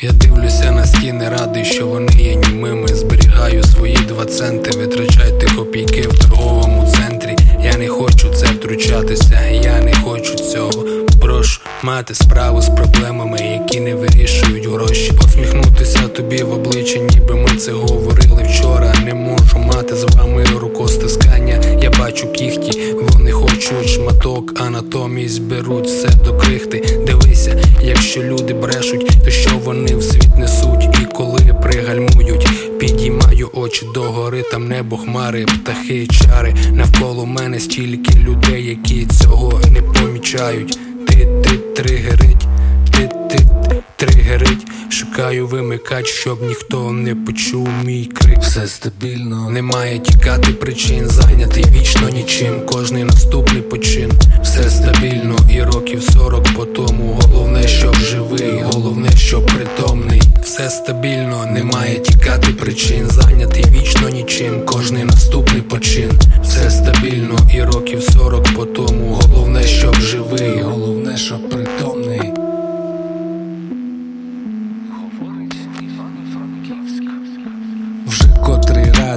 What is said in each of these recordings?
які не радий, що вони є німими. Зберігаю свої два центи, витрачайте копійки в торговому центрі. Я не хочу це втручатися, я не хочу цього. Прошу мати справу з проблемами, які не вирішують гроші. Посміхнутися тобі в обличчя, ніби ми це говорили вчора. Не можу мати з вами рукостискання. Я бачу кіхті, вони хочуть шматок, а натомість беруть все до крихти. Дивися, якщо люди брешуть, то що вони в світ несуть, і коли пригальмують, підіймаю очі догори, там небо, хмари, птахи, чари. Навколо мене стільки людей, які цього не помічають. Ти ти тригерить. Шукаю вимикач, щоб ніхто не почув мій крик. Все стабільно, Немає тікати причин, зайнятий вічно нічим. Кожний наступний почин, все стабільно, і років сорок по тому. Головне, щоб живий, головне, щоб притомний. Все стабільно, немає тікати причин, зайнятий вічно нічим. Кожний наступний почин, все стабільно, і років сорок по тому. Головне, щоб живий, головне, що притомний.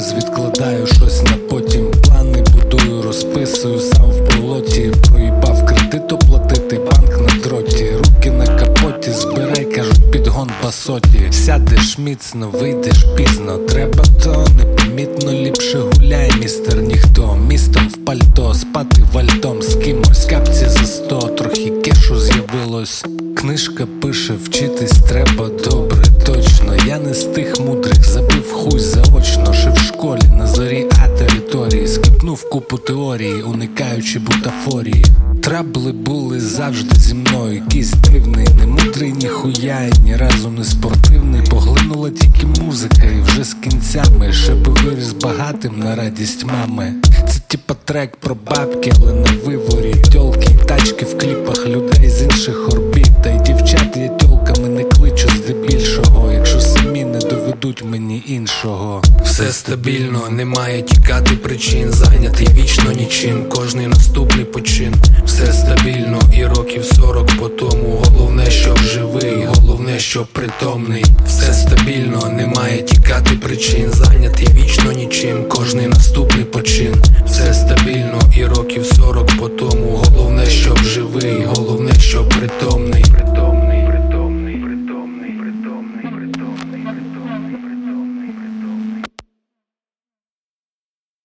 Раз відкладаю щось на потім. Плани будую, розписую сам в болоті. Проїбав кредит оплатити, банк на дроті. Руки на капоті, збирай, кажуть, підгон басоті. Сядеш міцно, вийдеш пізно. Треба то непомітно ліпше гуляй, містер ніхто. Містом в пальто, спати вальтом з кимось. Капці за сто, трохи кешу з'явилось. Книжка пише, вчитись треба добре, точно. Я не з тих мудрих, забив Скипнув купу теорії, уникаючи бутафорії. Трабли були завжди зі мною. Якийсь дивний, не мудрий, ніхуя, ні разу не спортивний. Поглинула тільки музика, і вже з кінцями. Ще би виріс багатим на радість мами. Це типа трек про бабки, але на виворі. Тьолки, тачки в кліпах людей з інших орбіт. Не доведуть мені іншого. Все стабільно, немає тікати причин, зайнятий вічно нічим. Кожний наступний почин, все стабільно, і років сорок по тому. Головне, щоб живий, головне, щоб притомний. Все стабільно, немає тікати причин, зайнятий вічно нічим. Кожний наступний почин, все стабільно, і років сорок по тому.